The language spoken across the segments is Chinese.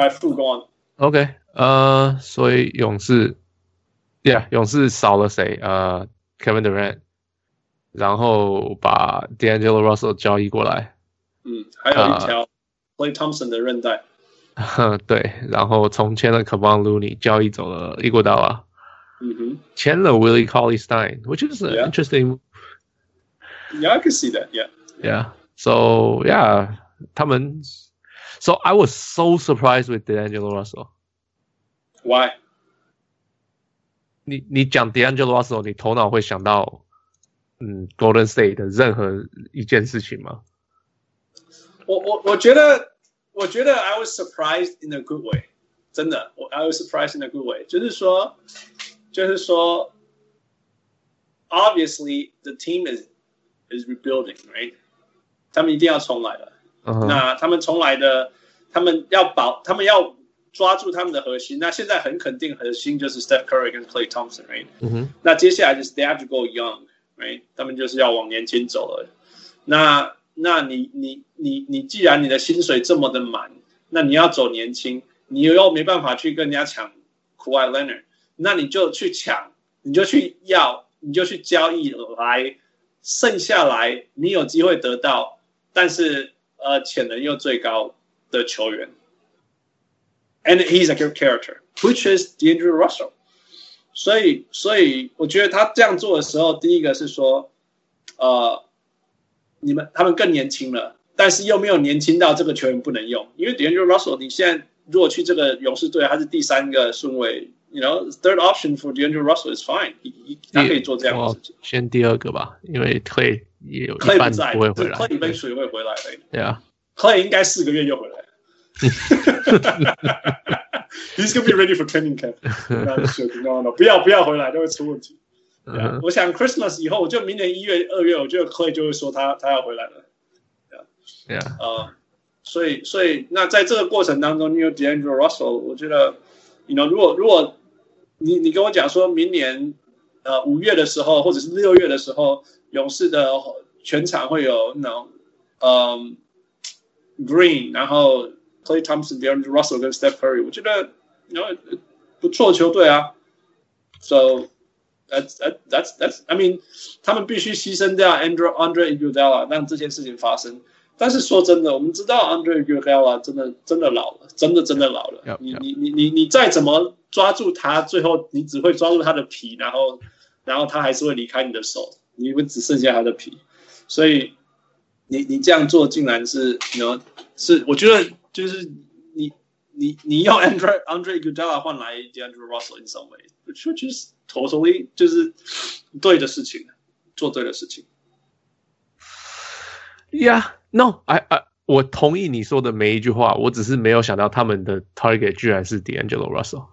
All right, Fu, go on. OK，呃，所以勇士，Yeah，勇士少了谁？呃，Kevin Durant，然后把 D'Angelo Russell 交易过来。嗯，还有一条 Klay Thompson 的韧带。哼，对，然后重签了 Kevon Looney，交易走了伊戈达拉。嗯哼，签了 Willie Cauley-Stein，which is an interesting. Yeah, I can see that. Yeah. Yeah. So yeah, 他们。So I was so surprised with D'Angelo Russell. Why? 你你讲 D'Angelo Russell，你头脑会想到嗯 Golden State 的任何一件事情吗？我我我觉得我觉得 I was surprised in a good way，真的，我 I was surprised in a good way，就是说就是说，obviously the team is is rebuilding，right？他们一定要重来了。 Uh. 那他们从来的，他们要保，他们要抓住他们的核心。那现在很肯定核心就是 Steph Curry 跟 Klay Thompson，right？、Uh. 那接下来就是 they have to go young，right？他们就是要往年轻走了。那那你你你你既然你的薪水这么的满，那你要走年轻，你又没办法去跟人家抢 Kawhi Leonard，那你就去抢，你就去要，你就去交易来，剩下来你有机会得到，但是。呃，潜能又最高的球员，and he's a good character, which is D'Angelo Russell。所以，所以我觉得他这样做的时候，第一个是说，呃，你们他们更年轻了，但是又没有年轻到这个球员不能用，因为 D'Angelo Russell，你现在如果去这个勇士队，他是第三个顺位，you know, third option for D'Angelo Russell is fine，他可以做这样的事情。先第二个吧，因为退。也有不在，不会回来。Klay 杯水会回来的。对啊，Clay 应该四个月就回来了。He's gonna be ready for training camp。No no，不要不要回来，就会出问题。我想 Christmas 以后，就明年一月、二月，我觉得 Clay 就会说他他要回来了。对啊，呃，所以所以那在这个过程当中，你有 D'Angelo Russell，我觉得，you know，如果如果你你跟我讲说明年呃五月的时候，或者是六月的时候。勇士的全场会有那种，嗯，Green，然后 Klay Thompson、D'Angelo Russell 跟 Steph Curry，我觉得，然后不错的球队啊。So that's that's that's I mean，他们必须牺牲掉 Andrew Andre Iguodala 让这件事情发生。但是说真的，我们知道 Andre Iguodala 真的真的老了，真的真的老了。你你你你你再怎么抓住他，最后你只会抓住他的皮，然后然后他还是会离开你的手。你们只剩下他的皮，所以你你这样做竟然是，你是我觉得就是你你你要 Andre Andre Iguodala 换来 D'Angelo Russell in some way，which is totally 就是对的事情，做对的事情。Yeah，no，I I 我同意你说的每一句话，我只是没有想到他们的 target 居然是 D'Angelo Russell。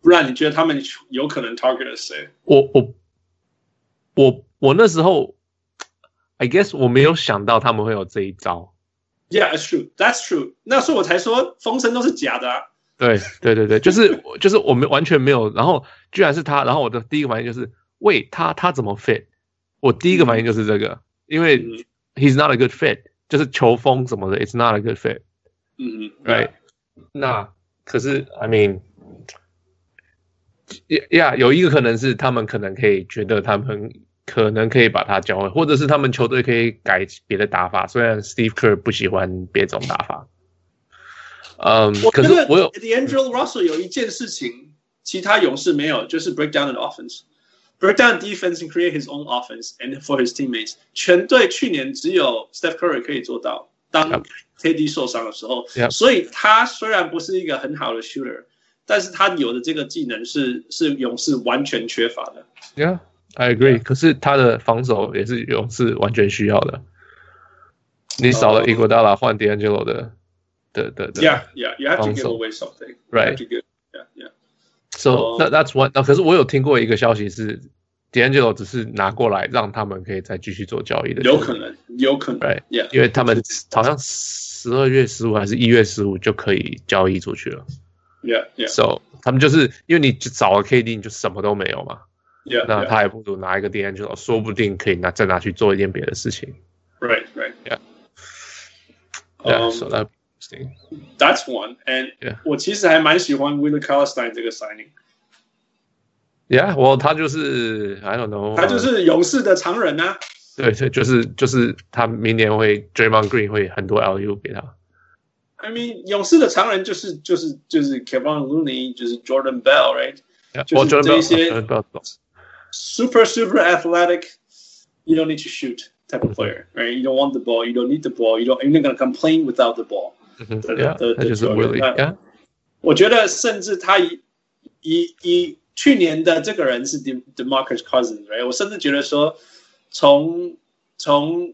不然你觉得他们有可能 target 谁？我我。我我那时候，I guess 我没有想到他们会有这一招。Yeah, that's true. That's true. 那时候我才说风声都是假的啊。对对对对，就是就是我们完全没有，然后居然是他，然后我的第一个反应就是，喂，他他怎么 fit？我第一个反应就是这个，因为 he's not a good fit，就是球风什么的，it's not a good fit。嗯嗯，right。那可是，I mean。呀，yeah, 有一个可能是他们可能可以觉得他们可能可以把他交换，或者是他们球队可以改别的打法。虽然 Steve Kerr 不喜欢别种打法，嗯，可是我有 D'Angelo Russell 有一件事情，其他勇士没有，就是 break down the offense，break down defense and create his own offense and for his teammates。全队去年只有 Steph Curry 可以做到，当 KD 受伤的时候.所以他虽然不是一个很好的 shooter。但是他有的这个技能是是勇士完全缺乏的。Yeah, I agree. Yeah. 可是他的防守也是勇士完全需要的。你少了伊戈达拉换 D'Angelo 的的的的。Yeah, yeah, you have to give away something. Right. Give, yeah, yeah. So that that's one. 那可是我有听过一个消息是，D'Angelo 只是拿过来让他们可以再继续做交易的。有可能，有可能。Right. Yeah. 因为他们好像十二月十五还是一月十五就可以交易出去了。Yeah, yeah. So 他们就是因为你找了 KD，你就什么都没有嘛。Yeah. 那他还不如拿一个 D'Angelo，说不定可以拿再拿去做一件别的事情。Right, right. Yeah. Yeah. So that That's one. And Yeah. 我其实还蛮喜欢 Willie Cauley-Stein 这个 signing，Yeah，我他就是 I don't know，他就是勇士的常人啊。对对，就是就是他明年会 Draymond Green 会很多 LU 给他。I mean，勇士的常人就是就是就是 Kevin Looney，就是 Jordan Bell，right？ Yeah，就是我 Jordan 这 Bell- 些 Jordan Bell 懂 super super athletic. You don't need to shoot type of player, right? You don't want the ball. You don't need the ball. You don't. You're not gonna complain without the ball. 嗯哼对 Yeah，对他就是对 Willie。那 Yeah，我觉得甚至他以以以去年的这个人是 De Demarcus Cousins，right？我甚至觉得说从从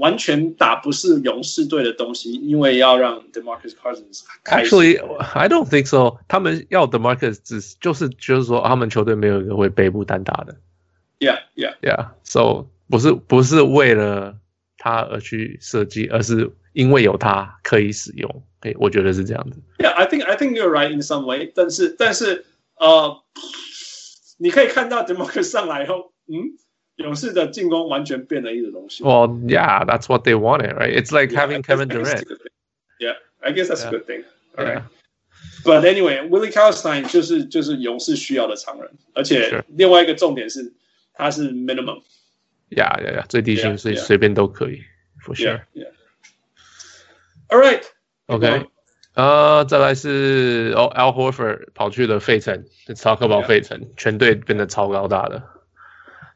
完全打不是勇士队的东西，因为要让 DeMarcus Cousins 开 Actually, I don't think so. 他们要 Demarcus 只是就是就是说，他们球队没有一个会背部单打的。Yeah, yeah. Yeah, so 不是不是为了他而去设计，而是因为有他可以使用。诶，我觉得是这样子。Yeah, I think I think you're right in some way. 但是但是呃，你可以看到 DeMarcus 上来以后，嗯，勇士的进攻完全变了一个东西。Well, yeah, that's what they wanted, right? It's like yeah, having Kevin Durant. Yeah, I guess that's a good thing. All right. But anyway, Willie Cauley-Stein 就是就是勇士需要的常人，而且另外一个重点是他是 minimum。Yeah, yeah, yeah. 最低薪所以随便都可以，for sure. Yeah, yeah. All right. OK，呃，再来是哦，Al Horford 跑去了费城，Let's talk about 费城，全队变得超高大的，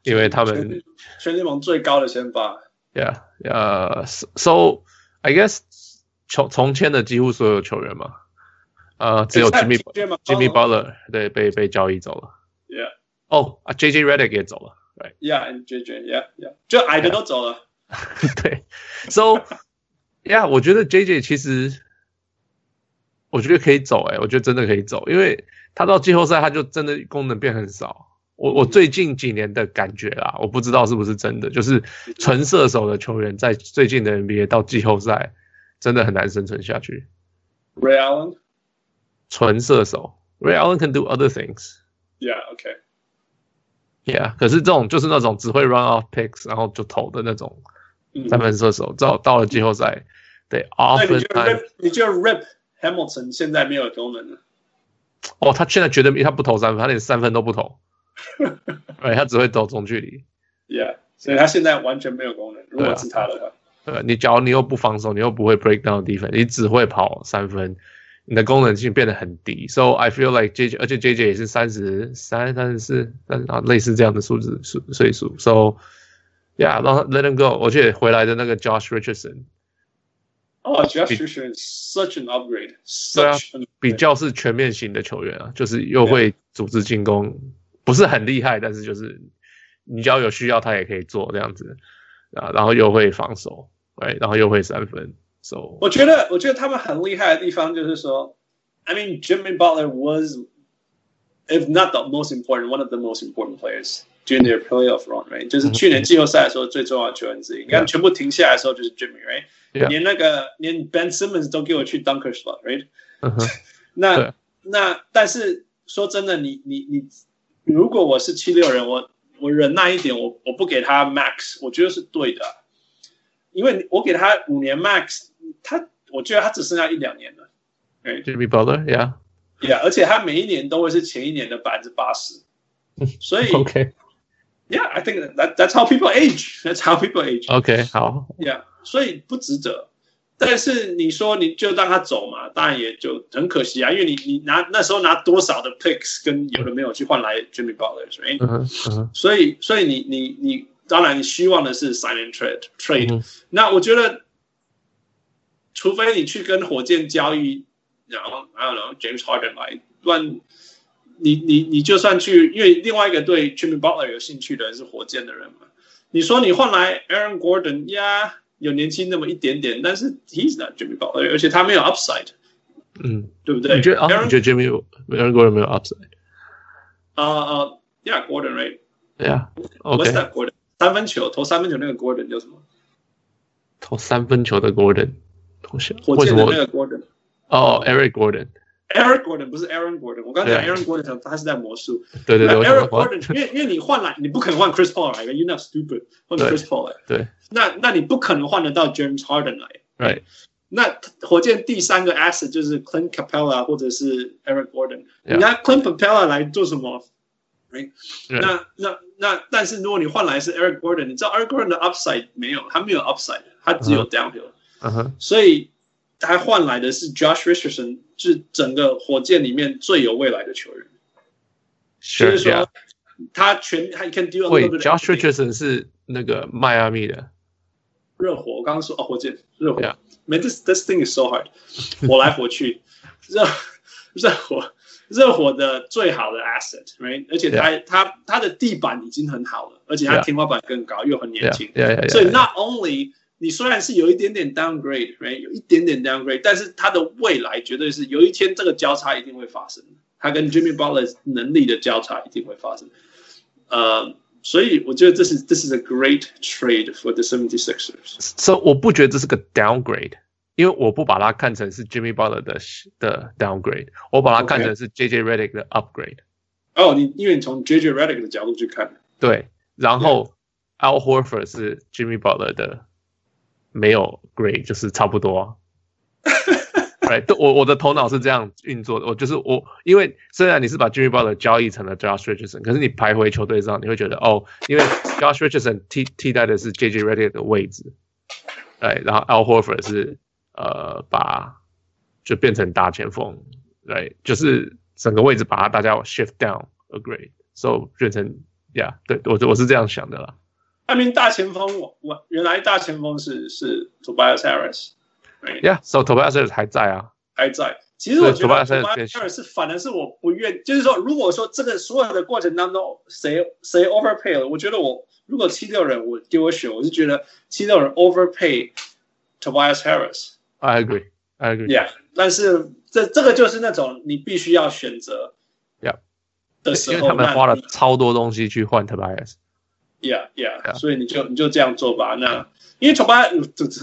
因为他们全全联盟最高的先发。Yeah，呃、uh,，So I guess 从从签的几乎所有球员嘛，呃，只有 Jimmy Jimmy Butler 对被被交易走了。Yeah, 哦啊，JJ Redick 也走了，right？yeah, and JJ, yeah, yeah，就矮的都走了。对，So yeah，我觉得 JJ 其实我觉得可以走、欸，哎，我觉得真的可以走，因为他到季后赛他就真的功能变很少。我我最近几年的感觉啦，我不知道是不是真的，就是纯射手的球员在最近的 NBA 到季后赛真的很难生存下去。Ray Allen, 纯射手，Ray Allen can do other things。yeah, okay. Yeah，可是这种就是那种只会 run off picks，然后就投的那种嗯三分射手，到到了季后赛，对 often 你觉得 Rip Hamilton 现在没有功能了？哦，他现在绝对他不投三分，他连三分都不投，对，他只会走中距离。Yeah，所以他现在完全没有功能。如果是他的话，呃，你假如你又不防守，你又不会 break down defense，你只会跑三分，你的功能性变得很低。So I feel like JJ，而且 JJ 也是三十三、三十四、三啊，类似这样的数字数岁数。So yeah，让他 let him go。而且回来的那个 Josh Richardson，哦，Josh Richardson is such an upgrade，对啊 such an upgrade 比较是全面型的球员啊，就是又会组织进攻，不是很厉害，但是就是你只要有需要，他也可以做这样子啊，然后又会防守，对，然后又会三分，so 我觉得，我觉得他们很厉害的地方就是说，I mean Jimmy Butler was, if not the most important, one of the most important players during their playoff run, right？就是去年季后赛的时候最重要的球员之一。你看全部停下来的时候就是 Jimmy，right？Yeah. 连那个连 Ben Simmons 都给我去 dunker spot，right？嗯哼，那对那但是说真的，你你你，如果我是七六人，我我忍耐一点，我我不给他 max，我觉得是对的，因为我给他五年 max，他我觉得他只剩下一两年了，对 Jimmy Butler，yeah，，yeah，而且他每一年都会是前一年的百分之八十，所以 OK yeah，I think that that's how people age，that's how people age。OK，好，Yeah，所以不值得。但是你说你就让他走嘛，当然也就很可惜啊，因为你你拿那时候拿多少的 picks 跟有的没有去换来 Jimmy 嗯所以所以你你你当然你希望的是 sign and trade trade、嗯那我觉得，除非你去跟火箭交易，然后 I don't know James Harden 来，不然你你你就算去，因为另外一个对 Jimmy Butler 有兴趣的人是火箭的人嘛，你说你换来 Aaron Gordon 呀，有年轻那么一点点，但是 he's not Jimmy Butler，而且他没有 upside，嗯，对不对？你觉得啊？你觉得 Jimmy Aaron Gordon 没有 upside？啊啊，Yeah，Gordon right。对呀，OK。What's that Gordon？三分球投三分球那个 Gordon 叫什么？投三分球的 Gordon，同学火箭的那个 Gordon。哦，Eric Gordon。Eric Gordon 不是 Aaron Gordon。我刚讲 Aaron Gordon，他是在魔术。对对对。Eric Gordon，因为因为你换来，你不可能换 Chris Paul 来，You're not stupid，换 Chris Paul 来。对。那那你不可能换得到 James Harden 来。Right。那火箭第三个 asset 就是 Clint Capela 或者是 Eric Gordon。你拿 Clint Capela 来做什么？那那那，但是如果你换来是 Eric Gordon，你知道 Eric Gordon 的 upside 没有，他没有 upside，他只有 downhill。嗯哼。所以 他换来的是 Josh Richardson，是整个火箭里面最有未来的球员。就是说，他全他 can do。喂，Josh Richardson 是那个迈阿密的热火。我刚刚说哦，火箭热火。Man, this this thing is so hard。火来火去，热热火。热火的最好的 asset，right？而且他.他他的地板已经很好了，而且他天花板更高，又很年轻。所以 not only 你虽然是有一点点 downgrade，right？有一点点 downgrade，但是他的未来绝对是有一天这个交叉一定会发生。他跟 Jimmy Butler 能力的交叉一定会发生。呃，所以我觉得这是这是 a great trade for the seventy six so 我不觉得这是个 downgrade。因为我不把它看成是 Jimmy Butler 的的 downgrade，我把它看成是 JJ Redick 的 upgrade。哦，你因为你从 JJ Redick 的角度去看，对，然后 Al Horford 是 Jimmy Butler 的没有 grade，就是差不多、啊。对，我我的头脑是这样运作的，我就是我，因为虽然你是把 Jimmy Butler 交易成了 Josh Richardson，可是你排回球队上，你会觉得哦，因为 Josh Richardson 替替代的是 JJ Redick 的位置，对，然后 Al Horford 是。呃，把就变成大前锋，对，就是整个位置把它大家 shift down a grade，so 变成，yeah, 对我我是这样想的啦。I mean 大前锋，我我原来大前锋是是 Tobias Harris，yeah，so Tobias Harris 还在啊，还在。其实我觉得 Tobias Harris 是反而是我不愿，就是说，如果说这个所有的过程当中谁谁 overpay 了，我觉得我如果七六人我给我选，我是觉得七六人 overpay Tobias Harris。I agree, I agree. Yeah，但是这这个就是那种你必须要选择，Yeah 的时候，因为他们花了超多东西去换 Tobias。Yeah, Yeah，所以你就你就这样做吧。那因为托巴，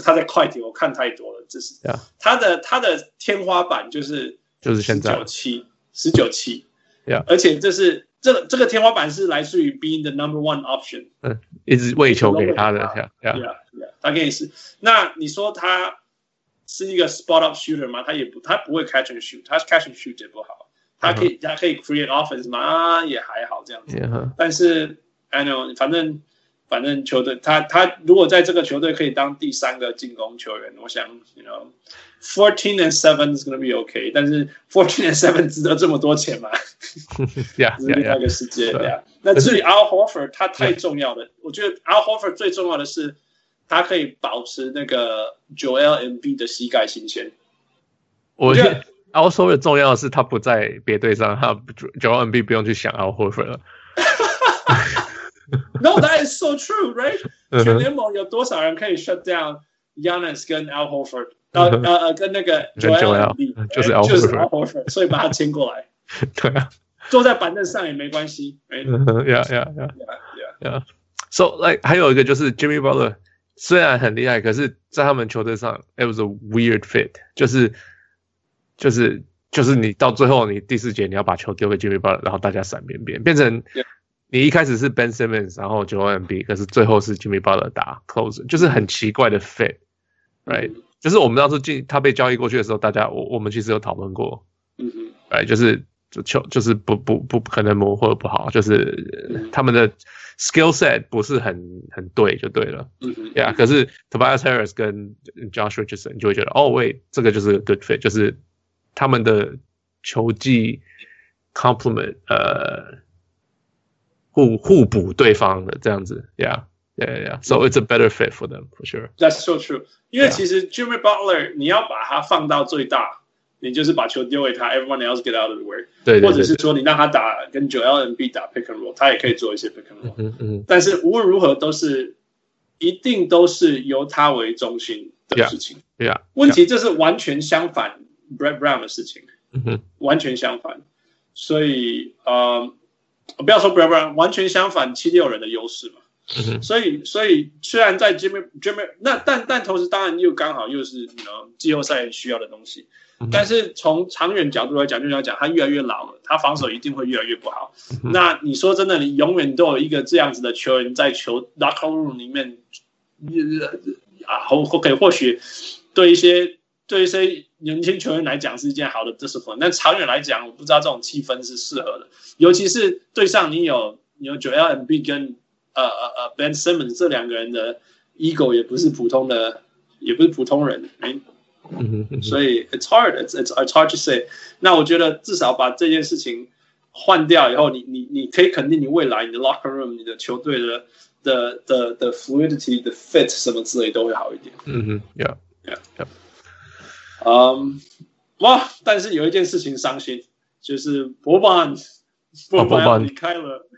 他在快艇我看太多了，这是。他的他的天花板就是就是现在九七十九七。Yeah。而且这是这个这个天花板是来自于 Being the number one option。嗯。一直喂球给他的，这样这样。Yeah, Yeah。他给你是那你说他是一个 spot up shooter 吗？他也不他不会 catch and shoot，他 catch and shoot 也不好。他可以他可以 create offense 吗？也还好这样子。也哈。但是。，I know，反正反正球队他他如果在这个球队可以当第三个进攻球员，我想，you know，fourteen and seven is gonna be okay。但是 fourteen and seven 值得这么多钱吗？呀，是另外一个世界呀。那至于 Al Horford，他太重要了。我觉得 Al Horford 最重要的是。他可以保持那个 Joel Embiid 的膝盖新鲜。我觉得 Al Horford 重要的是他不在别队上，他 Joel Embiid 不用去想 Al Horford 了。No, that is so true, right？全联盟有多少人可以 shut down Giannis 跟 Al Horford？呃呃呃，跟那个 Joel Embiid 就是 Al Horford，所以把他签过来。对啊，坐在板凳上也没关系。Yeah, yeah, yeah, yeah. So like 还有一个就是 Jimmy Butler。虽然很厉害，可是，在他们球队上，it was a weird fit，就是，就是，就是你到最后，你第四节你要把球丢给 Jimmy Butler，然后大家闪边边，变成 你一开始是 Ben Simmons，然后 Joel m b 可是最后是 Jimmy Butler 打 Close，就是很奇怪的 fit，right？、就是我们当初进他被交易过去的时候，大家我我们其实有讨论过，嗯哼，right？就是就就就是不不不可能磨合不好，就是、他们的 skill set 不是很很对就对了，嗯哼，呀、yeah, 可是 Tobias Harris 跟 Josh Richardson 就会觉得，哦喂，这个就是 good fit，就是他们的球技 complement，呃。互互补对方的这样子，Yeah，Yeah，Yeah，So it's a better fit for them for sure. That's so true. 因为其实 Jimmy Butler 你要把它放到最大。你就是把球丢给他，everyone else get out of the way。对，或者是说你让他打跟 Joel Embiid 打 pick and roll，他也可以做一些 pick and roll。嗯嗯。但是无论如何都是一定都是由他为中心的事情。对啊。问题这是完全相反 Brett Brown 的事情。嗯哼。完全相反。所以呃，不要说不要不然，完全相反，七六人的优势嘛。嗯、所以所以虽然在 Jimmy Jimmy 那但但同时当然又刚好又是你知道季后赛需要的东西。但是从长远角度来讲，就要讲他越来越老了，他防守一定会越来越不好。那你说真的，你永远都有一个这样子的球员在球 locker room 里面，啊，OK，或许对一些对一些年轻球员来讲是一件好的 discipline，但长远来讲，我不知道这种气氛是适合的。尤其是对上你有你有 Joel Embiid 跟呃呃呃 Ben Simmons 这两个人的 ego 也不是普通的，也不是普通人，哎。嗯哼，所以 it's hard, it's it's hard to say。那我觉得至少把这件事情换掉以后，你你你可以肯定你未来你的 locker room、你的球队的的的的 fluidity，the fit 什么之类都会好一点。嗯哼，yeah yeah yeah。嗯，哇！但是有一件事情伤心，就是波板波板离开了。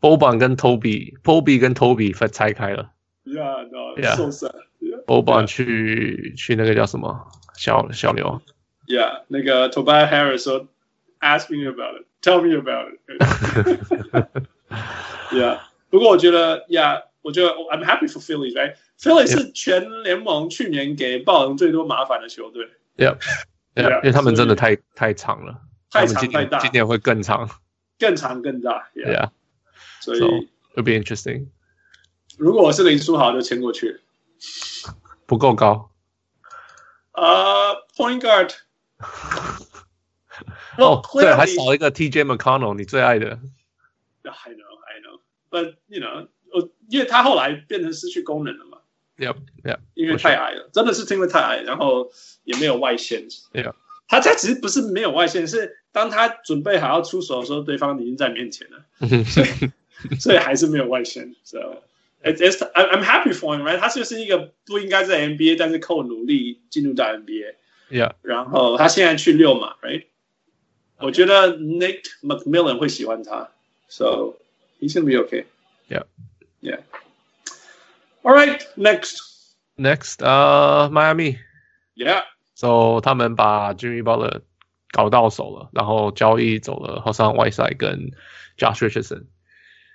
波板跟 Toby，Toby 跟 Toby 分拆开了。Yeah, no, it's so sad. 欧巴去去那个叫什么小小牛？Yeah，那个 Tobias Harris 说，Ask me about it, tell me about it. Yeah，不过我觉得，Yeah，我觉得 I'm happy for Philly, right? Philly 是全联盟去年给暴龙最多麻烦的球队。Yeah，Yeah，因为他们真的太太长了，太长太大，今年会更长，更长更大。Yeah，所以 it'll be interesting。如果我是林书豪，就签过去。不够高，呃、uh,，Point Guard，哦，对，还少一个 TJ McConnell，你最爱的。I know, I know, but you know，因为他后来变成失去功能了嘛。Yep, yep，因为太矮了，真的是因为太矮，然后也没有外线。Yep，他他其实不是没有外线，是当他准备好要出手的时候，对方已经在面前了，所以所以还是没有外线。So It's, it's, I'm happy for him, right？他就是一个不应该在 NBA，但是靠努力进入到 NBA。Yeah。然后他现在去六嘛，right？我觉得 Nick McMillan 会喜欢他，so he's gonna be okay. Yeah. Yeah. All right, next. Next, uh, Miami. Yeah. So 他们把 Jimmy Butler 搞到手了，然后交易走了，Hassan Whiteside 跟 Josh Richardson。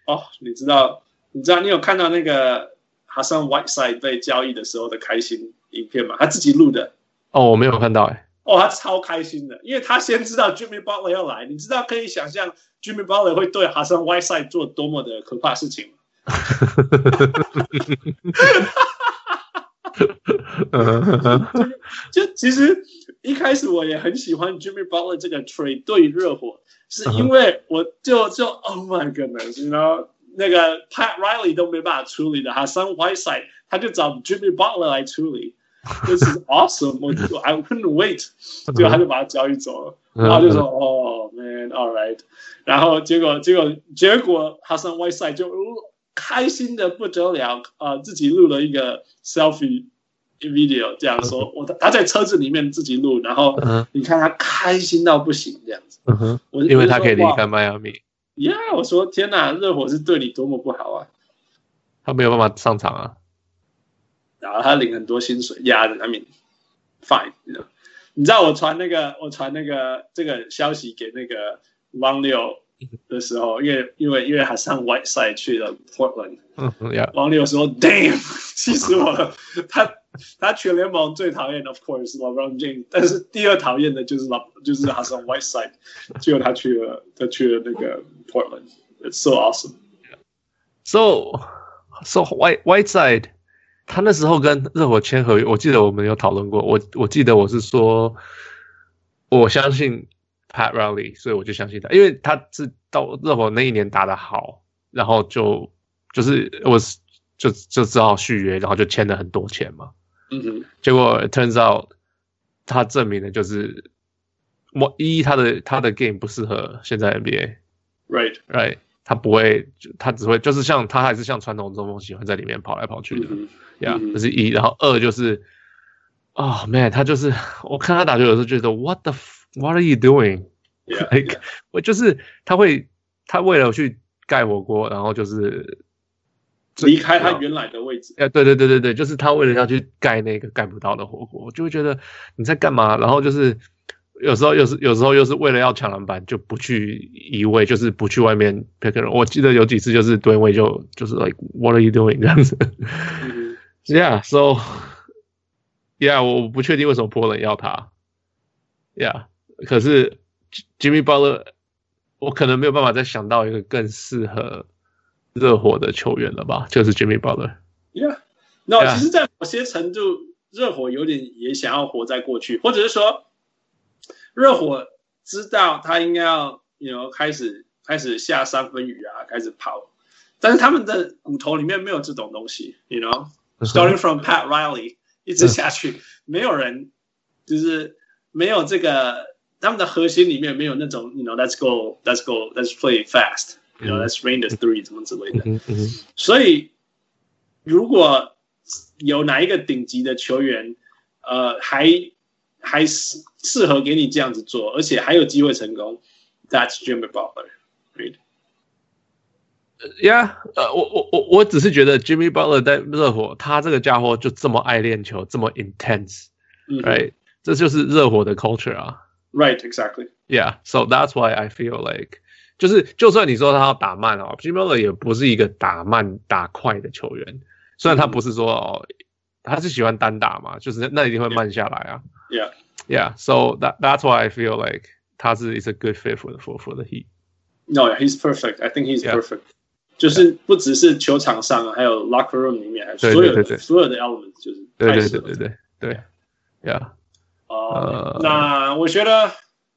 哦，你知道？你知道你有看到那个 Hassan Whiteside 被交易的时候的开心影片吗？他自己录的。哦，我没有看到哎。哦，他超开心的，因为他先知道 Jimmy Butler 要来。你知道可以想象 Jimmy Butler 会对 Hassan Whiteside 做多么的可怕事情吗？ 就就其实一开始我也很喜欢 Jimmy Butler 这个 trade 对热火，是因为我就就 Oh my goodness，you know。那个 Pat Riley 都没办法处理的，Hassan Whiteside 他就找 Jimmy Butler 来处理，This is awesome！我就 I couldn't wait，结果他就把他交易走了，然后就说哦、oh, man，all right，然后结果结果结果 Hassan Whiteside 就开心的不得了，啊、呃，自己录了一个 selfie video，这样说，我他在车子里面自己录，然后你看他开心到不行，这样子，嗯哼，因为他可以离开迈阿密。呀，yeah, 我说天哪，热火是对你多么不好啊！他没有办法上场啊，然后他领很多薪水，压着。I mean, fine，你知道？你知道我传那个我传那个这个消息给那个王六的时候，因为因为因为他上 Whiteside 去了 Portland，王六说 Damn，气死我了，他。他全联盟最讨厌，of course，是 LeBron James，但是第二讨厌的就是老，就是 Hassan Whiteside，结果他去了，他去了那个 Portland，it's so awesome。So so White Whiteside，他那时候跟热火签合约，我记得我们有讨论过，我我记得我是说，我相信 Pat Riley，所以我就相信他，因为他是到热火那一年打得好，然后就就是我就就只好续约，然后就签了很多钱嘛。嗯哼，结果 turns out，他证明的就是，我一他的他的 game 不适合现在 NBA，right right，他不会，他只会就是像他还是像传统中锋喜欢在里面跑来跑去的，呀、mm，这、hmm. yeah, 是一，然后二就是，啊、oh, man，他就是我看他打球有时候觉得 what the what are you doing，like，我就是他会他为了去盖火锅，然后就是。离开他原来的位置。哎，对对对对对，就是他为了要去盖那个盖不到的火锅，我就会觉得你在干嘛？然后就是有时候又是有时候又是为了要抢篮板，就不去移位，就是不去外面 pick 人。我记得有几次就是蹲位就就是 like what are you doing 这样子。嗯、yeah，so yeah，我不确定为什么 Portland 要他。Yeah，可是 Jimmy Butler，我可能没有办法再想到一个更适合热火的球员了吧？就是 Jimmy Butler。Yeah，no，其实，在某些程度，热火有点也想要活在过去，或者是说。热火知道他应该要，you know，开始开始下三分雨啊，开始跑，但是他们的骨头里面没有这种东西，you know，starting from Pat Riley 一直下去，没有人就是没有这个，他们的核心里面没有那种，you know，let's go，let's go，let's play fast，you know，let's rain the three 什么之类的，所以如果有哪一个顶级的球员，呃，还。还是适合给你这样子做，而且还有机会成功。That's Jimmy Butler, right? Yeah，呃，我我我我只是觉得 Jimmy Butler 在热火，他这个家伙就这么爱练球，这么 intense，right？这就是热火的 culture 啊。 Right, exactly. Yeah, so that's why I feel like，就是就算你说他要打慢啊，Jimmy Butler 也不是一个打慢打快的球员。虽然他不是说哦，他是喜欢单打嘛，就是那一定会慢下来啊。Yeah, yeah. So that that's why I feel like 他是 is a good fit for the for for the Heat. No, he's perfect. I think he's perfect. 就是不只是球场上，还有 locker room 里面，所有的所有的 elements 就是对对对对对对，Yeah。 呃，那我觉得，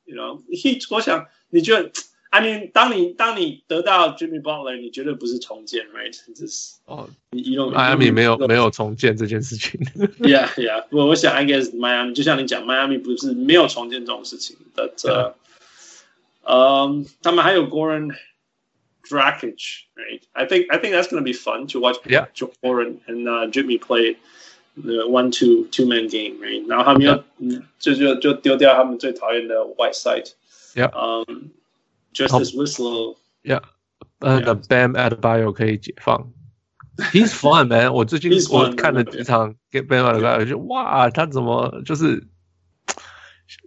you know, Heat，我想你觉得。I mean，当你当你得到 Jimmy Butler，你绝对不是重建，right？这是哦，你移动迈阿密没有没有重建这件事情。 Yeah，Yeah，我我想，I guess 迈阿密就像你讲，迈阿密不是没有重建这种事情。But，呃，嗯，他们还有 Goran Dragic，right？I think I think that's gonna be fun to watch. Yeah, Goran and Jimmy play the one two two man game，right？然后他们要就就就丢掉他们最讨厌的 Whiteside。Yeah，嗯。Justice Winslow，yeah，那个 Bam Adebayo 可以解放。He's fun man，我最近我看了几场 Get Bam Adebayo，就哇，他怎么就是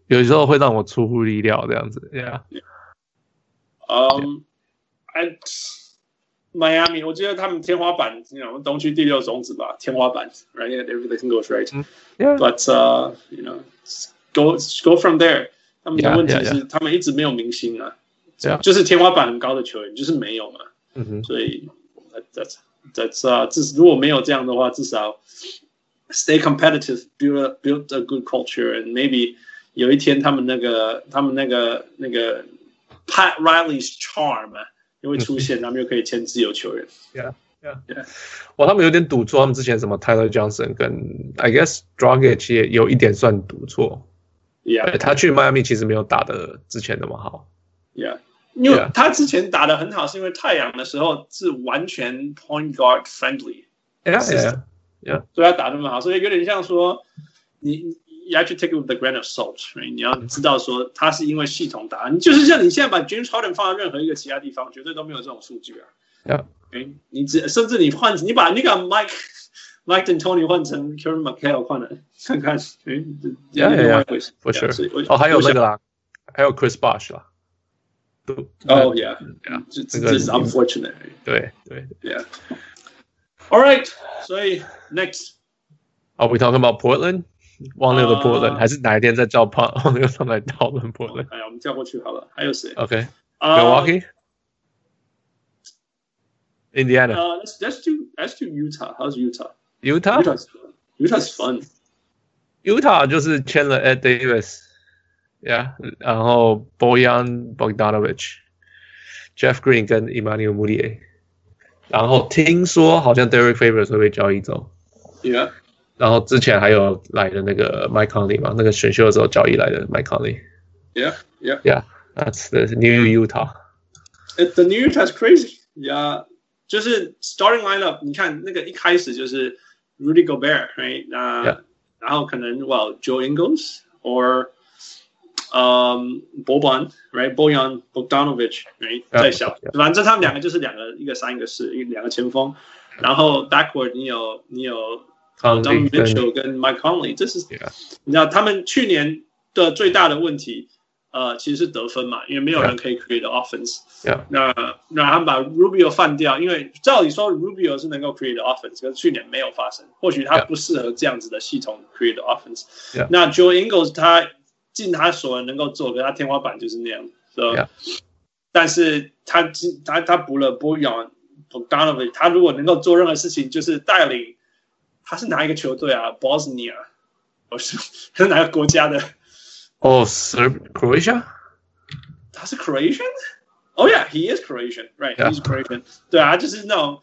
有时候会让我出乎意料这样子，Yeah。 嗯，and Miami，我觉得他们天花板，你知道，东区第六种子吧，天花板，Right，everything goes right，Yeah，but you know，go go from there。他们的问题是，他们一直没有明星啊。这样就是天花板很高的球员，就是没有嘛。嗯哼，所以在在在啊，至如果没有这样的话，至少 stay competitive, build a, build a good culture, and maybe 有一天他们那个他们那个那个 Pat Riley's charm 又会出现，他们又可以签自由球员。Yeah, yeah, yeah. 哇，他们有点赌错，他们之前什么 Tyler Johnson 跟 I guess Dragic 也有一点算赌错。Yeah，他去迈阿密其实没有打的之前那么好。Yeah. 因为他之前打的很好，是因为太阳的时候是完全 point guard friendly，yeah yeah yeah，所以他打那么好，所以有点像说你 ，you have to take it with the grain of salt，right? 你要知道说他是因为系统打，你就是像你现在把 James Harden 放在任何一个其他地方，绝对都没有这种数据啊。Yeah，哎，你只甚至你换你把那个 Mike Mike D'Antoni 换成 Kevin McHale 换了看看，哎，yeah yeah yeah，for sure，哦，还有那个啦，还有 Chris Bosh 啦。Oh yeah, yeah. 这这是 unfortunate. 对对，Yeah. All right. 所以 next. Are we talking about Portland? 忘了的 Portland，还是哪一天再叫胖忘了上来讨论 Portland？哎呀，我们叫过去好了。还有谁？Okay. Milwaukee. Indiana. Uh, let's let's do let's do Utah. How's Utah? Utah. Utah's Utah's fun. Utah 就是签了 Ed Davis。Yeah，然后 Bojan Bogdanovic、Jeff Green 跟 Emmanuel Mudiay，然后听说好像 Derek Favors 会被交易走。Yeah， 然后之前还有来的那个 Mike Conley 嘛，那个选秀的时候交易来的 Mike Conley。Yeah，Yeah，Yeah，That's the new Utah。It, the new Utah is crazy。Yeah，就是 Starting lineup，你看那个一开始就是 Rudy Gobert，right？那然后可能 Well Joe Ingles or um Boban，right？Bojan Bogdanovic，right，再小，反正他们两个就是两个，一个三，一个四，一两个前锋。然后 backward 你有你有 Donovan Mitchell 跟 Mike Conley，这是你知道他们去年的最大的问题，呃，其实是得分嘛，因为没有人可以 create offense。那那他们把 Rubio 换掉，因为照理说 Rubio 是能够 create offense，可是去年没有发生，或许他不适合这样子的系统 create offense。那 Joe Ingles 他尽他所能能够做，可是他天花板就是那样。但是他他他补了 Bojan Bogdanovic，他如果能够做任何事情，就是带领，他是哪一个球队啊？Bosnia，不是，他是哪个国家的？哦、oh,，Croatia，他是 Croatian？哦、oh、，Yeah，he is Croatian，right？He's Yeah. Croatian。对啊，就是那种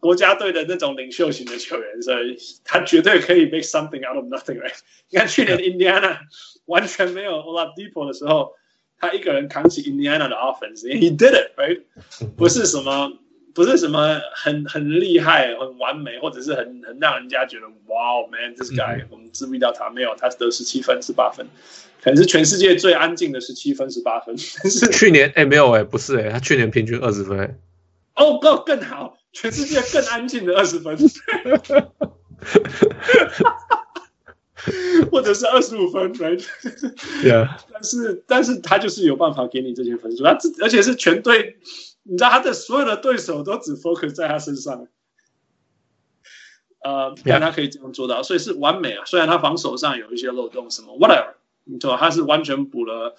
国家队的那种领袖型的球员，所以他绝对可以 make something out of nothing，right？你看去年 Indiana 完全没有 Oladipo 的时候。他一个人扛起 Indiana 的 offense，he did it，right？不是什么， 不是什么很很厉害、很完美，或者是很很让人家觉得哇、wow,，man，this guy，、嗯、我们注意到他没有？他得十七分、十八分，可能是全世界最安静的十七分、十八分。但 是去年哎、欸、没有哎、欸，不是哎、欸，他去年平均二十分。哦，不，更好，全世界更安静的二十分。或者是二十五分，right？Yeah，但是但是他就是有办法给你这些分数，他而且是全队，你知道他的所有的对手都只 focus 在他身上，呃，让他可以这样做到，所以是完美啊。虽然他防守上有一些漏洞，什么 whatever，你知道他是完全补了，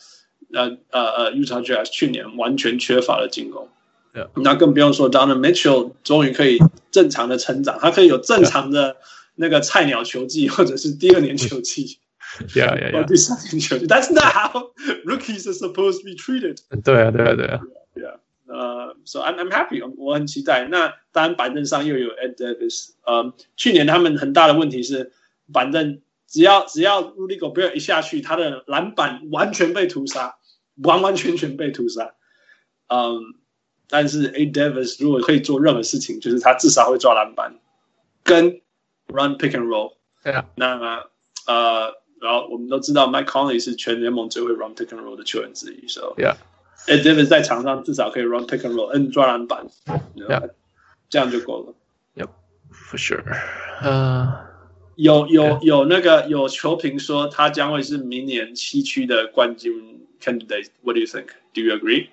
呃呃呃，Utah Jazz 去年完全缺乏的进攻，Yeah. 那更不用说 Donovan Mitchell 终于可以正常的成长，他可以有正常的。那个菜鸟球技，或者是第二年球技，呀呀呀，第三年球技，That's not how rookies are supposed to be treated。对啊，对啊，对啊，对啊。呃，So I'm I'm happy，我很期待。那当然，板凳上又有 Ed Davis。呃，去年他们很大的问题是，板凳只要只要 Rudy Gobert 一下去，他的篮板完全被屠杀，完完全全被屠杀。嗯，但是 Ed Davis 如果可以做任何事情，就是他至少会抓篮板，跟 Run pick and roll，对啊，那呃，然后我们都知道 Mike Conley 是全联盟最会 run pick and roll 的球员之一，so yeah，Ed Davis 在场上至少可以 run pick and roll，嗯，抓篮板，yeah，这样就够了，yep，for sure，呃、uh,，有有有那个有球评说他将会是明年西区的冠军 candidate，What do you think？Do you agree？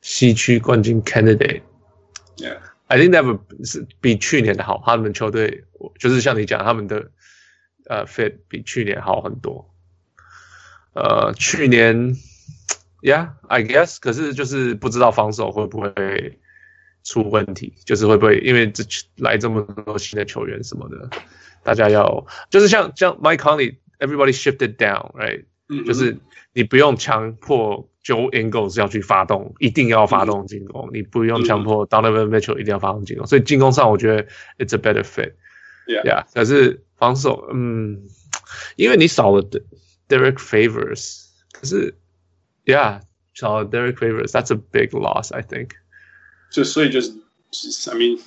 西区冠军 candidate，yeah。I think that 是比去年的好，他们球队就是像你讲，他们的呃 fit 比去年好很多。呃，去年，Yeah，I guess，可是就是不知道防守会不会出问题，就是会不会因为这来这么多新的球员什么的，大家要就是像像 Mike Conley，everybody shifted down，right？嗯嗯，就是你不用强迫。Joe Ingles 要去发动，一定要发动进攻。嗯、你不用强迫 Donovan Mitchell 一定要发动进攻，所以进攻上我觉得 it's a better fit。Yeah，可是防守，嗯，因为你少了 Derek Favors，可是，Yeah，少了 Derek Favors，that's a big loss，I think。就所以就是，I mean，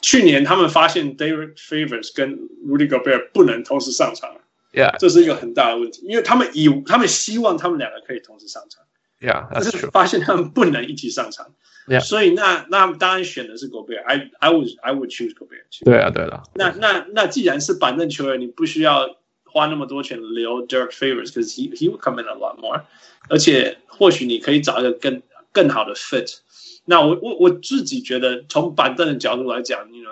去年他们发现 Derek Favors 跟 Rudy Gobert 不能同时上场。Yeah，这是一个很大的问题，因为他们以他们希望他们两个可以同时上场，Yeah，但是发现他们不能一起上场，Yeah，所以那那他们当然选的是 Gobert，I I would I would choose Gobert。对啊，对了，那那那既然是板凳球员，你不需要 花那么多钱留 Derek Favors，because he he would come in a lot more，而且或许你可以找一个更更好的 fit。那我我我自己觉得从板凳的角度来讲，你呢，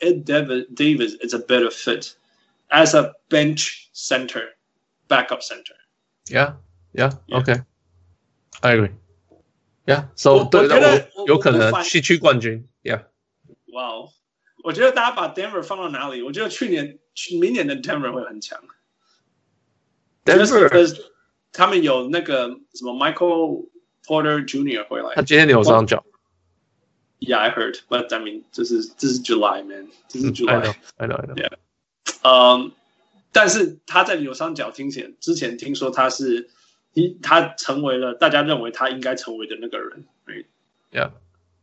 Ed Davis is a better fit。As a bench center, backup center. Yeah, yeah, okay. I agree. Yeah, so 对的，我有可能西区冠军。Yeah. Wow，我觉得大家把 Denver 放到哪里？我觉得去年、 明年的 Denver 会很强。Denver，他们有那个什么 Michael Porter Jr. 回来。他今天扭伤脚。Yeah, I heard, but I mean, 这是这是 July, man. 这是 July. I know, I know. Yeah. 嗯，但是他在扭伤脚听前之前听说他是，他成为了大家认为他应该成为的那个人。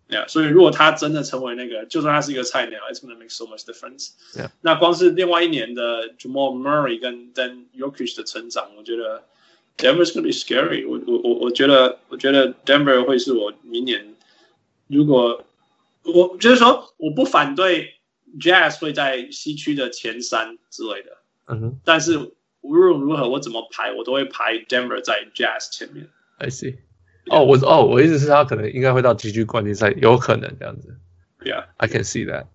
Yeah，Yeah，所以如果他真的成为那个，就算他是一个菜鸟，It's gonna make so much difference。Yeah，那光是另外一年的 Jamal Murray 跟 Dan Jokic 的成长，我觉得 Denver's gonna be scary 我。我我我我觉得我觉得 Denver 会是我明年，如果我就是说我不反对。Jazz 会在西区的前三之类的。嗯哼，但是无论如何，我怎么排，我都会排 Denver 在 Jazz 前面。I see。哦，我哦，我意思是他可能应该会到 G G 冠军赛，有可能这样子。Yeah，I can see that。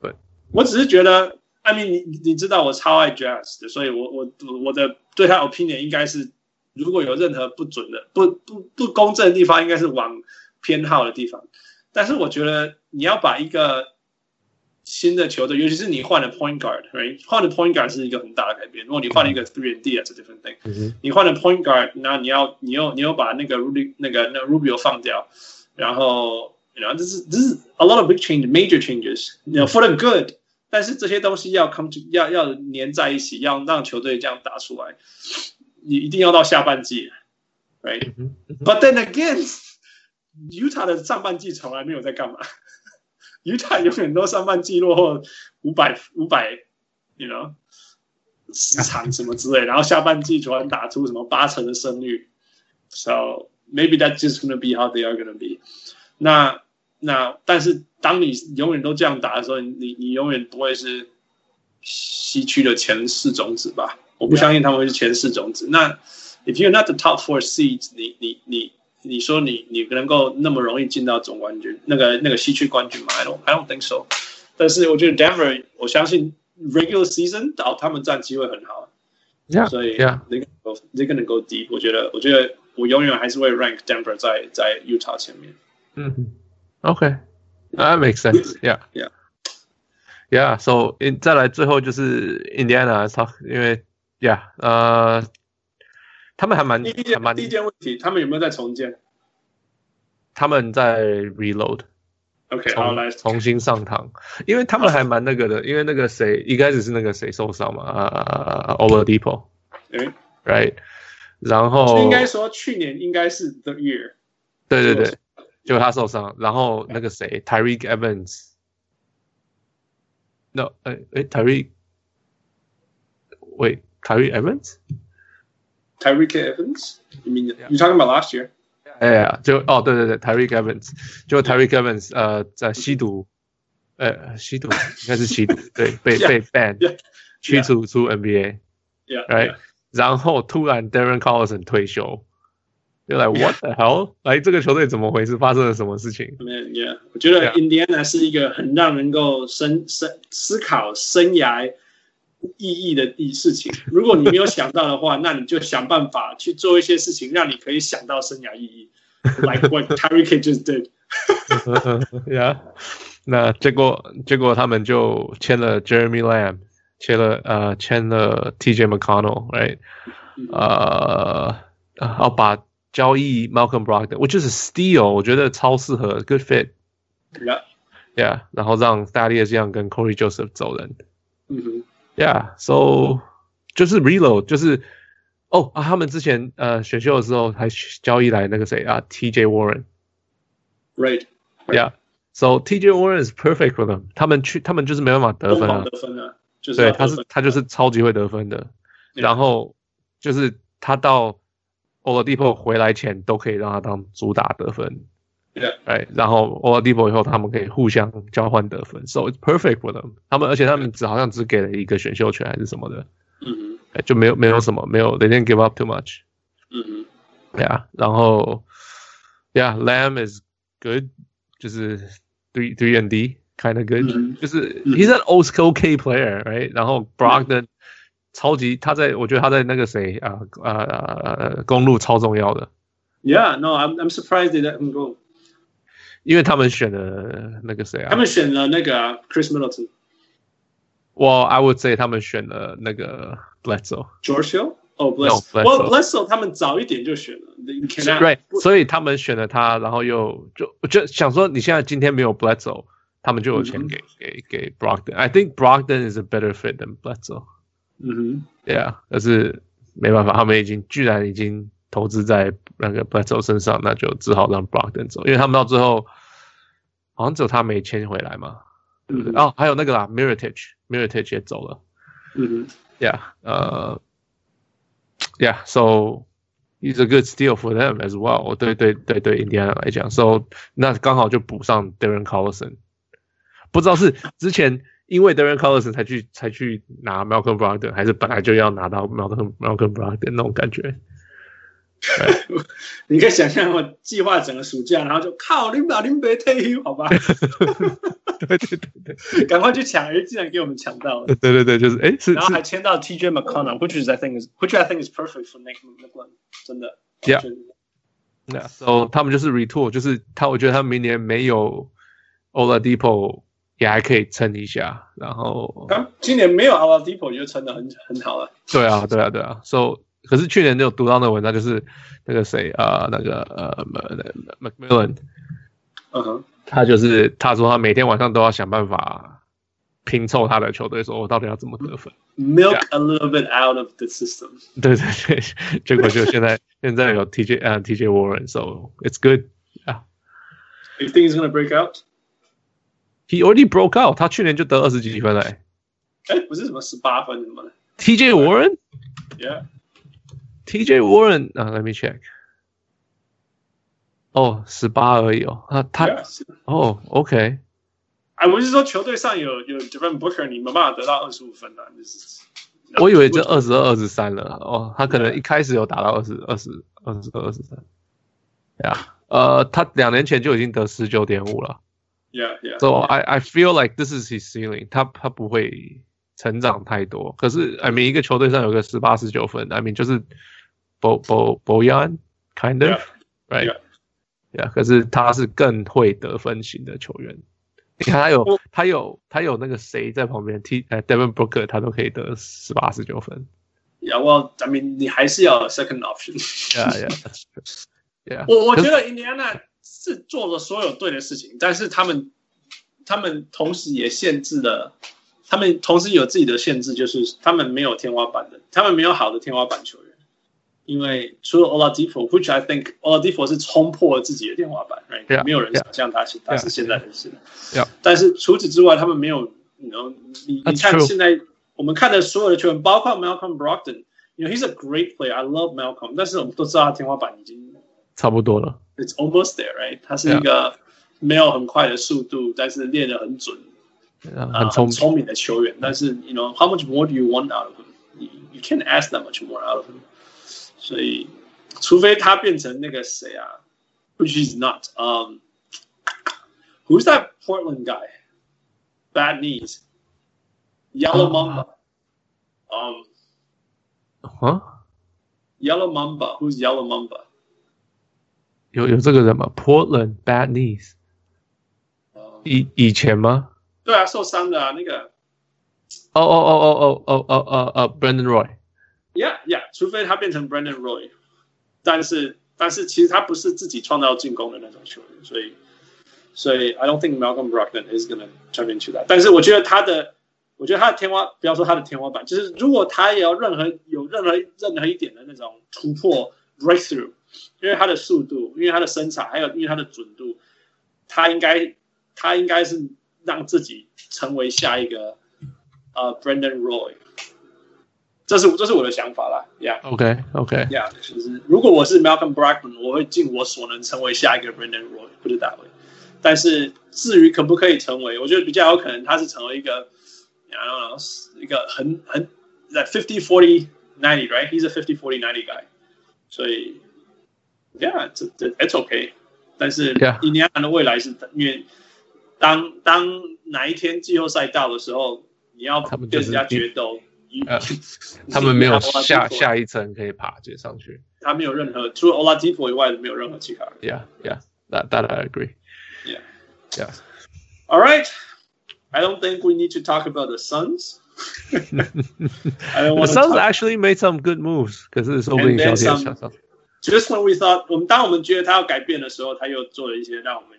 对，我只是觉得，I mean，你你知道我超爱 Jazz 的，所以我我我的对他 opinion 应该是，如果有任何不准的、不不不公正的地方，应该是往偏好的地方。但是我觉得你要把一个新的球队，尤其是你换了 point guard，right？换了 point guard 是一个很大的改变。如果你换了一个 three and D，that's a different thing。嗯、你换了 point guard，那你要你又你又把那个 Rudy 那个那个 Rubio 放掉，然后然后这是这是 a lot of big changes，major changes，you know, for the good。但是这些东西要 come to 要要粘在一起，要让球队这样打出来，你一定要到下半季，right？But then again，Utah 的上半季从来没有在干嘛。Utah 永远都上半季落后五百 五百，you know，十场什么之类，然后下半季突然打出什么八成的胜率，so maybe that's just gonna be how they are gonna be 那。那那但是当你永远都这样打的时候，你你永远不会是西区的前四种子吧？我不相信他们会是前四种子。Yeah. 那 if you're not the top four seeds，你你你。你说你你能够那么容易进到总冠军，那个那个西区冠军吗？I don't I don't think so。但是我觉得 Denver，我相信 regular season 到他们战绩会很好。Yeah，所以 Yeah，那个那个能够 deep，我觉得我觉得我永远还是会 rank Denver 在在 Utah 前面。嗯，OK，that makes sense，yeah yeah yeah。So in 再来最后就是 Indiana，因为 Yeah，呃。他们还蛮，第一件第一件问题，他们有没有在重建？他们在 reload。OK，好来重新上堂，因为他们还蛮那个的，因为那个谁一开始是那个谁受伤嘛，啊，Oladipo。嗯，Right。然后应该说去年应该是 the year。对对对，就他受伤，然后那个谁 Tyreke Evans。No，哎哎，Tyreke，喂，Tyreke Evans。Tyreke Evans? You mean you talking about last year? 哎呀，就哦，对对对，Tyreke Evans，就 Tyreke Evans，呃，在吸毒，呃，吸毒应该是吸毒，对，被被 ban，驱逐出 NBA，right？然后突然 Darren Collison 退休，就来 What the hell？来这个球队怎么回事？发生了什么事情？Yeah，我觉得 Indiana 是一个很让人能够深深思考生涯。 意义的第事情，如果你没有想到的话，那你就想办法去做一些事情，让你可以想到生涯意义。Like what Terry K just did. Yeah，那结果结果他们就签了 Jeremy Lamb，签了呃签了 TJ McConnell，right？呃，要把交易 Malcolm Brogdon，我就是 steal，我觉得超适合，good fit。Yeah，Yeah，然后让 Thaddeus Young 跟 Corey Joseph 走人。嗯哼。Yeah，so 就是 reload，就是哦啊，他们之前呃选秀的时候还交易来那个谁啊，TJ Warren，right，yeah，so TJ Warren is perfect for them，他们去他们就是没办法得分啊，得分啊，就是对，他是他就是超级会得分的，然后就是他到 Oladipo 回来前都可以让他当主打得分。对，哎，然后 Oladipo 以后，他们可以互相交换得分，so it's perfect for them。他们而且他们只好像只给了一个选秀权还是什么的，嗯哼，哎，就没有没有什么没有，they didn't give up too much。嗯哼，对啊，然后，Yeah，Lamb is good，就是 three three and D kind of good，就是 he's an old school K player，right？然后 Brogdon 超级，他在我觉得他在那个谁啊啊公路超重要的。Yeah，no，I'm I'm surprised they let him go。 因为他们选了那个谁啊？他们选了那个 Chris Middleton。我 I would say 他们选了那个 Bledsoe。George Hill？哦，Bledsoe，Bledsoe 他们早一点就选了。对，所以他们选了他，然后又就就想说，你现在今天没有 Bledsoe，他们就有钱给给给 Brogden。I think Brogden is a better fit than Bledsoe。嗯哼，Yeah，但是没办法，他们已经居然已经。投资在那个 Bledsoe 身上，那就只好让 Brogdon 走，因为他们到最后好像只有他没签回来嘛，对不对？哦，还有那个啦 m i r i t a g e m i r i t a g e 也走了。嗯哼，Yeah，呃，Yeah，so it's a good steal for them as well。对对对对，印第安来讲，so 那刚好就补上 Darren Collison。不知道是之前因为 Darren Collison 才去才去拿 Malcolm Brogdon，还是本来就要拿到 Malcolm Malcolm Brogdon 那种感觉？你可以想象我计划整个暑假，然后就靠林宝林别退休，好吧？对对对对，赶快去抢！哎，竟然给我们抢到了！对对对，就是哎，是然后还签到 TJ McConnell，which is I think is which I think is perfect for Nick McClung，真的。Yeah，那 so 他们就是 retool，就是他，我觉得他明年没有 Oladipo 也还可以撑一下，然后他今年没有 Oladipo 就撑的很很好了。对啊，对啊，对啊，so。可是去年就有读到那文章，就是那个谁啊、呃，那个呃，McMillan，嗯哼，他就是他说他每天晚上都要想办法拼凑他的球队，说我到底要怎么得分，milk a little bit out of the system。对对对，结果就现在现在有 TJ 呃 TJ Warren，so it's good。You think he's gonna break out? He already broke out。他去年就得二十几分嘞。哎，不是什么十八分什么的。TJ Warren？Yeah。TJ Warren 啊，Let me check。哦，十八而已哦，啊，他哦，OK。哎，我是说球队上有有 Devin Booker，你没办法得到二十五分的，就是。我以为这二十二、二十三了哦，他可能一开始有达到二十二、十二、十二、二十三。呀，呃，他两年前就已经得十九点五了。Yeah, yeah. So I I feel like this is his ceiling。他他不会成长太多。可是，I mean，一个球队上有个十八、十九分，I mean，就是。Bo Bo Bojan kind of right yeah，可是他是更会得分型的球员。你看他有他有他有那个谁在旁边踢，呃，Devin Booker 他都可以得十八十九分。Yeah, well, I mean，你还是要有 second option。Yeah, yeah, yeah。我我觉得 enna 是做了所有对的事情，但是他们他们同时也限制了，他们同时有自己的限制，就是他们没有天花板的，他们没有好的天花板球员。因为除了 Oladipo，which I think Oladipo 是冲破了自己的天花板，right？没有人想象他是他是现在的事。但是除此之外，他们没有，你你你看现在我们看的所有的球员，包括 Malcolm Brogdon，you know he's a great player，I love Malcolm，但是我们都知道他天花板已经差不多了，It's almost there，right？他是一个没有很快的速度，但是练得很准，很聪聪明的球员。但是，you know，how much more do you want out of him？You can't ask that much more out of him。 所以，除非他变成那个谁啊，which is not. Um, who's that Portland guy? Bad knees, Yellow Mamba. Um, huh? Yellow Mamba. Who's Yellow Mamba? 有有这个人吗？Portland bad knees. 以以前吗？对啊，受伤的啊，那个。哦哦哦哦哦哦哦哦哦，Brandon Roy。Yeah, yeah， 除非他变成 Brandon Roy，但是但是其实他不是自己创造进攻的那种球员，所以所以 I don't think Malcolm Brogdon is gonna turn into that。但是我觉得他的，我觉得他的天花，不要说他的天花板，就是如果他也要任何有任何任何一点的那种突破 breakthrough，因为他的速度，因为他的身材，还有因为他的准度，他应该他应该是让自己成为下一个呃 Brandon Roy。这是这是我的想法啦，Yeah，OK，OK，Yeah，就是如果我是 Malcolm Brogdon，我会尽我所能成为下一个 Brandon Roy，不是大卫。但是至于可不可以成为，我觉得比较有可能他是成为一个，I don't know，一个很很 that fifty forty ninety right，he's a fifty forty ninety guy，所以，Yeah，这这 it's OK。但是印第安纳的未来是，因为当当哪一天季后赛到的时候，你要跟人家决斗。呃，他们没有下下一层可以爬接上去。他没有任何除了 Oladipo 以外的没有任何其他人。Yeah, yeah, that that I agree. Yeah, yeah. All right. I don't think we need to talk about the Suns. I don't want the Suns actually made some good moves. 可是说不定小天想上。Just when we thought，我们当我们觉得他要改变的时候，他又做了一些让我们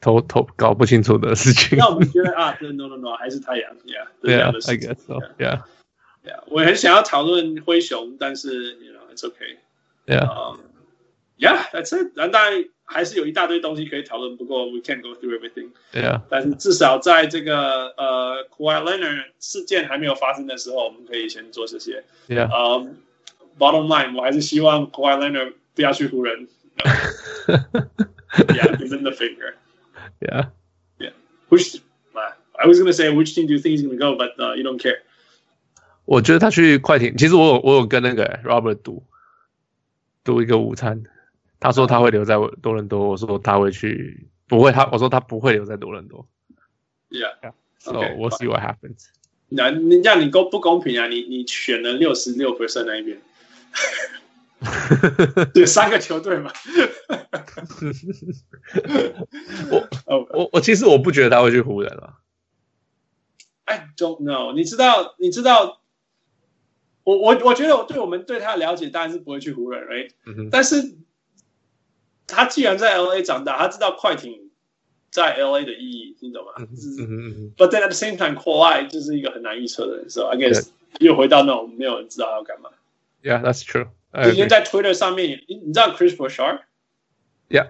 头头搞不清楚的事情。让我们觉得啊，no no no，还是太阳。Yeah, yeah, I guess so. Yeah. Yeah, 我很想要讨论灰熊，但是，you know, it's okay. Yeah. Um, yeah, that's it. 当然还是有一大堆东西可以讨论，不过 we can't go through everything. Yeah. 但是至少在这个呃 Kawhi Leonard 事件还没有发生的时候，我们可以先做这些。Yeah. Um, bottom line，我还是希望 Kawhi Leonard 不要去湖人。Yeah, give him the finger. Yeah. Yeah. Push. I was gonna say which team do you think he's gonna go, but uh, you don't care. 我觉得他去快艇，其实我有我有跟那个 Robert 赌赌一个午餐，他说他会留在多伦多，我说他会去，不会他我说他不会留在多伦多。Yeah, yeah. So we'll see what happens. 那你这样你公不公平啊？你你选了六十六 percent 那一边，对，三个球队嘛。我我我其实我不觉得他会去湖人了。I don't know。你知道你知道，我我我觉得我对我们对他的了解当然是不会去湖人，right？、嗯、但是他既然在 LA 长大，他知道快艇。在 L A 的意义，你懂吗？嗯嗯嗯。But then at the same time, Kawhi 就是一个很难预测的人，所以 I guess 又回到那种没有人知道要干嘛。Yeah, that's true. 今天在 Twitter 上面，你你知道 Chris Bouchard？Yeah,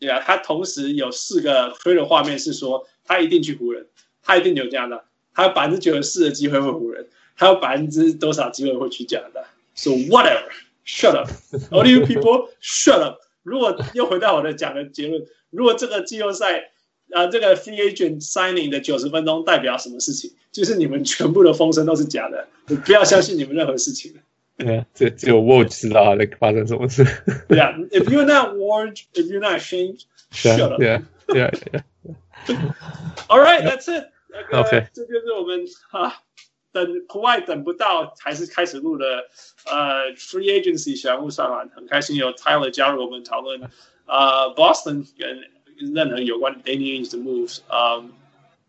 yeah，他同时有四个 Twitter 画面是说他一定去湖人，他一定有加拿大，他有百分之九十四的机会会湖人，他有百分之多少机会会去加拿大？So whatever, shut up, all you people, shut up。如果又回到我的讲的结论，如果这个季后赛。啊，这个 free agent signing 的九十分钟代表什么事情？就是你们全部的风声都是假的，你不要相信你们任何事情。对啊，只只有 Woj 知道他在发生什么事。对啊，If you're not warned, if you're not ashamed, shut up. Yeah, yeah, yeah. All right, that's it. Okay，这就是我们啊，等国外等不到，还是开始录的呃 free agency 小人物上篮，很开心有 Tyler 加入我们讨论啊 Boston 跟。任何有关 Danny Ainge 的 moves。Um,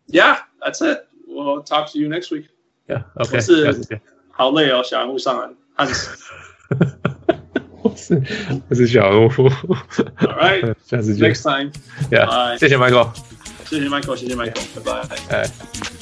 yeah, that's it. We'll talk to you next week. Yeah, OK。是好累哦，小人物上篮，汗死。我是我是小人物。All right，下次见。Next time. Yeah，谢谢 Michael。谢谢 Michael，谢谢 Michael，拜拜。哎。